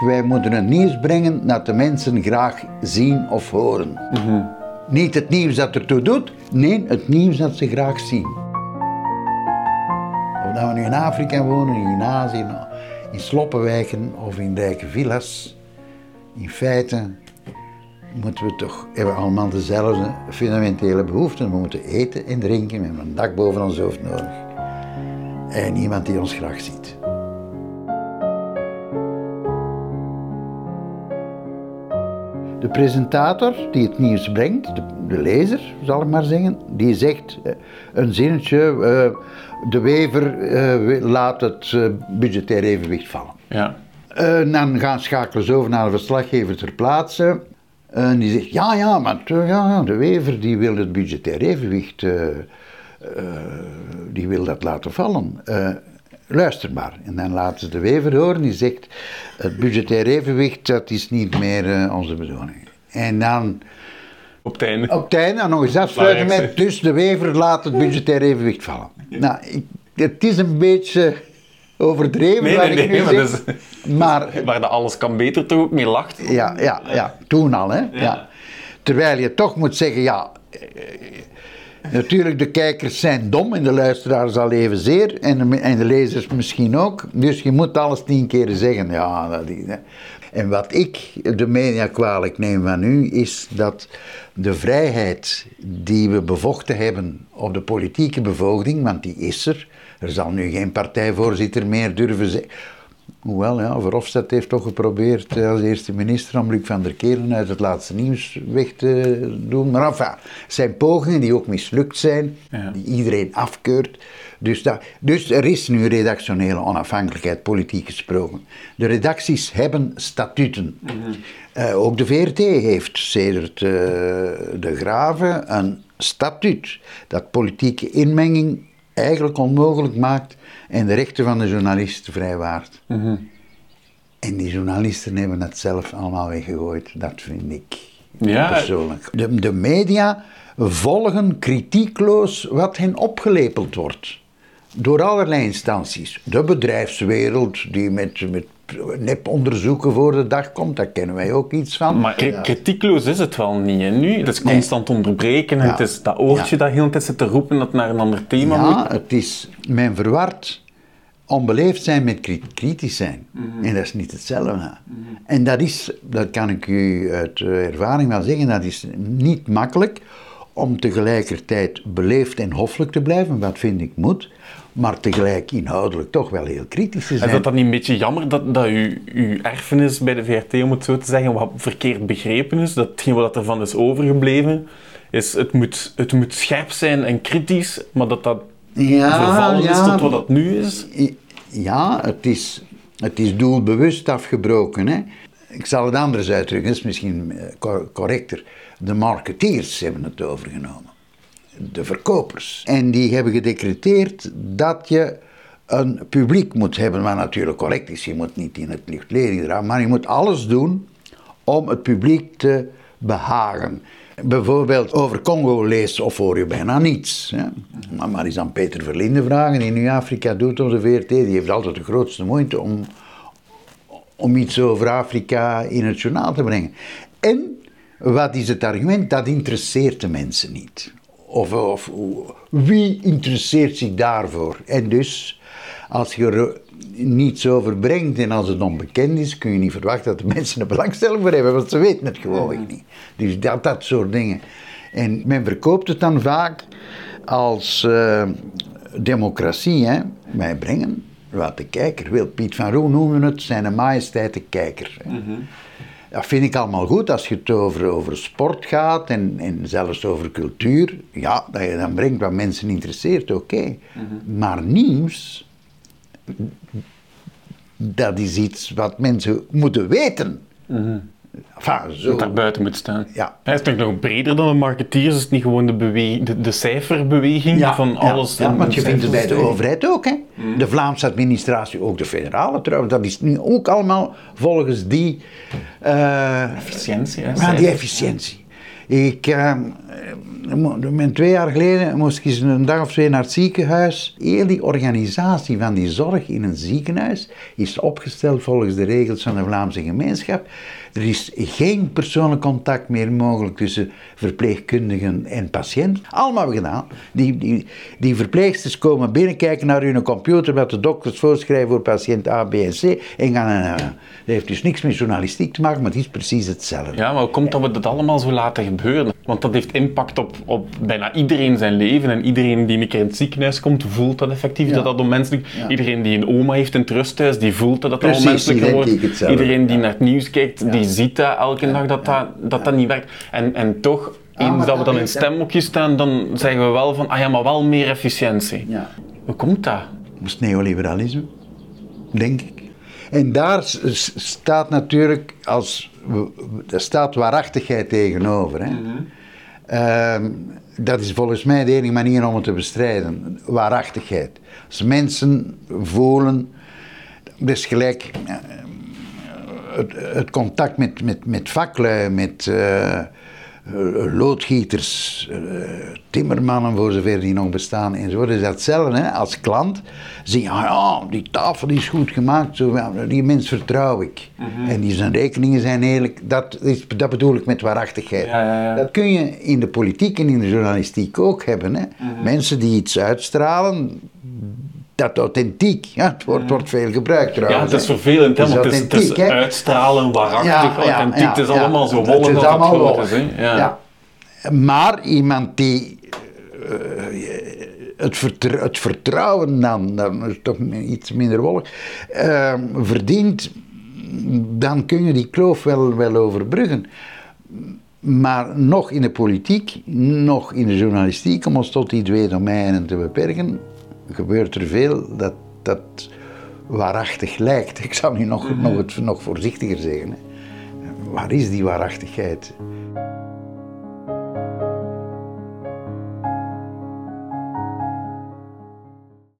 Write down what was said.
Wij moeten het nieuws brengen dat de mensen graag zien of horen. Niet het nieuws dat ertoe doet, nee, het nieuws dat ze graag zien. Of dat we nu in Afrika wonen, in Azië, in sloppenwijken of in rijke villas, in feite moeten we toch, hebben we allemaal dezelfde fundamentele behoeften. We moeten eten en drinken, we hebben een dak boven ons hoofd nodig. En iemand die ons graag ziet. De presentator die het nieuws brengt, de, de lezer zal ik maar zeggen, die zegt eh, een zinnetje, eh, de wever eh, laat het budgetair evenwicht vallen. Ja. Uh, dan gaan schakelen ze over naar de verslaggever ter plaatse. En die zegt, ja, ja, maar ja, de wever die wil het budgetair evenwicht, die wil dat laten vallen. Luister maar. En dan laten ze de wever horen, die zegt, het budgetair evenwicht, dat is niet meer onze bedoeling. En dan... Op het einde. Op het einde, en nog eens afsluiten met, dus de wever laat het budgetair evenwicht vallen. Nou, ik, het is een beetje overdreven nee, ik nu nee, maar, zeg. Maar waar de alles kan beter toch ook mee lacht. ja, ja, ja, toen al, hè. Ja. Terwijl je toch moet zeggen, ja... Natuurlijk, de kijkers zijn dom en de luisteraars al evenzeer en de, en de lezers misschien ook. Dus je moet alles tien keer zeggen. Ja, hè. En wat ik de media kwalijk neem van u, is dat de vrijheid die we bevochten hebben op de politieke bevoogding, want die is er, er zal nu geen partijvoorzitter meer durven zeggen. Hoewel, ja, Verhofstadt heeft toch geprobeerd eh, als eerste minister om Luc van der Keren uit het laatste nieuws weg te doen. Maar enfin, zijn pogingen die ook mislukt zijn, Ja. die iedereen afkeurt. Dus, dat, dus er is nu redactionele onafhankelijkheid, politiek gesproken. De redacties hebben statuten. Eh, ook de VRT heeft sedert eh, de graven een statuut dat politieke inmenging eigenlijk onmogelijk maakt en de rechten van de journalist vrijwaart. En die journalisten hebben het zelf allemaal weggegooid, dat vind ik Ja. persoonlijk. De, de media volgen kritiekloos wat hen opgelepeld wordt. Door allerlei instanties. De bedrijfswereld die met, met neponderzoeken voor de dag komt, daar kennen wij ook iets van. Maar kri- kritiekloos is het wel niet. Hè, nu. Het is constant onderbreken. en Ja. Het is dat oortje dat heel de tijd zit te roepen dat naar een ander thema moet. Ja, het is men verward onbeleefd zijn met kri- kritisch zijn. En dat is niet hetzelfde. En dat is, dat kan ik u uit eh, ervaring wel zeggen, dat is niet makkelijk om tegelijkertijd beleefd en hoffelijk te blijven, wat vind ik moet, maar tegelijk inhoudelijk toch wel heel kritisch te Is zijn. dat dan niet een beetje jammer dat, dat uw, uw erfenis bij de VRT, om het zo te zeggen, wat verkeerd begrepen is? Dat hetgeen wat ervan is overgebleven, is het moet, het moet scherp zijn en kritisch, maar dat dat vervallen is tot wat dat nu is? Ja, het is, het is doelbewust afgebroken. Hè? Ik zal het anders uitdrukken, dat is misschien eh, cor- correcter. De marketeers hebben het overgenomen. De verkopers. En die hebben gedecreteerd dat je een publiek moet hebben, wat natuurlijk correct is. Je moet niet in het licht ledig dragen, maar je moet alles doen om het publiek te behagen. Bijvoorbeeld over Congo leest of hoor je bijna niets. Maar, maar eens aan Peter Verlinde vragen, die nu Afrika doet op de VRT, die heeft altijd de grootste moeite om, om iets over Afrika in het journaal te brengen. En wat is het argument? Dat interesseert de mensen niet. Of, of wie interesseert zich daarvoor? En dus, als je er niets over brengt en als het onbekend is, kun je niet verwachten dat de mensen er belangstelling voor hebben, want ze weten het gewoon niet. Dus dat, dat soort dingen. En men verkoopt het dan vaak als eh, democratie. Hè? Wij brengen wat de kijker wil. Piet van Roen noemen het zijn majesteit de kijker. hè. Dat vind ik allemaal goed als je het over, over sport gaat en, en zelfs over cultuur. Ja, dat je dan brengt wat mensen interesseert, oké. Maar nieuws, dat is iets wat mensen moeten weten. Enfin, zo. Dat daar buiten moet staan. Ja. Hij is toch nog breder dan de marketeers? Is het niet gewoon de, de, de cijferbeweging van alles? Ja, in- want je in vindt het bij de overheid ook. Hè? De Vlaamse administratie, ook de federale trouwens, dat is nu ook allemaal volgens die, eh, Efficiëntie, hè, ja, die cijfers. efficiëntie. Ik, uh, twee jaar geleden moest ik eens een dag of twee naar het ziekenhuis. Heel die organisatie van die zorg in een ziekenhuis is opgesteld volgens de regels van de Vlaamse gemeenschap. Er is geen persoonlijk contact meer mogelijk tussen verpleegkundigen en patiënt. Allemaal gedaan. Die, die, die verpleegsters komen binnenkijken naar hun computer wat de dokters voorschrijven voor patiënt A, B en C en gaan. Uh, dat heeft dus niks met journalistiek te maken, maar het is precies hetzelfde. Ja, maar hoe komt dat we dat allemaal zo laten gebeuren? Want dat heeft impact op, op bijna iedereen zijn leven en iedereen die een keer in het ziekenhuis komt, voelt dat effectief, dat dat onmenselijk... Ja. Iedereen die een oma heeft in het rusthuis, die voelt dat dat Precies, onmenselijker wordt. Iedereen die naar het nieuws kijkt, die ziet dat elke dag dat dat, dat, dat niet werkt. En, en toch, eens dat we dan in stemhokjes staan, dan zeggen we wel van, ah ja, maar wel meer efficiëntie. Hoe komt dat? Dat is neoliberalisme, denk ik. En daar staat natuurlijk als, staat waarachtigheid tegenover. Hè? Mhm. Ehm, dat is volgens mij de enige manier om het te bestrijden. Waarachtigheid. Als mensen voelen, is gelijk eh, het, het, contact met, met, met vaklui, met uh, loodgieters, uh, timmermannen voor zover die nog bestaan enzovoort. is hetzelfde hè? als klant. Zeg je, ja, die tafel is goed gemaakt, zo, die mens vertrouw ik. Mhm. En die zijn rekeningen zijn eerlijk. Dat, is, dat bedoel ik met waarachtigheid. Ja, ja, ja. Dat kun je in de politiek en in de journalistiek ook hebben. Hè? Mhm. Mensen die iets uitstralen, dat authentiek. Ja, het woord wordt veel gebruikt trouwens. Ja, het is vervelend, hè, want het is, het is uitstralen, waarachtig, ja, authentiek. het is allemaal zo wollig het, het, allemaal het is. Ja. Maar iemand die uh, het, vertrouwen, het, vertrouwen dan, dan is toch iets minder wollig, uh, verdient, dan kun je die kloof wel, wel overbruggen. Maar nog in de politiek, nog in de journalistiek, om ons tot die twee domeinen te beperken, gebeurt er veel dat, dat waarachtig lijkt. Ik zou nu nog, nog, het, nog voorzichtiger zeggen. Hè. Waar is die waarachtigheid?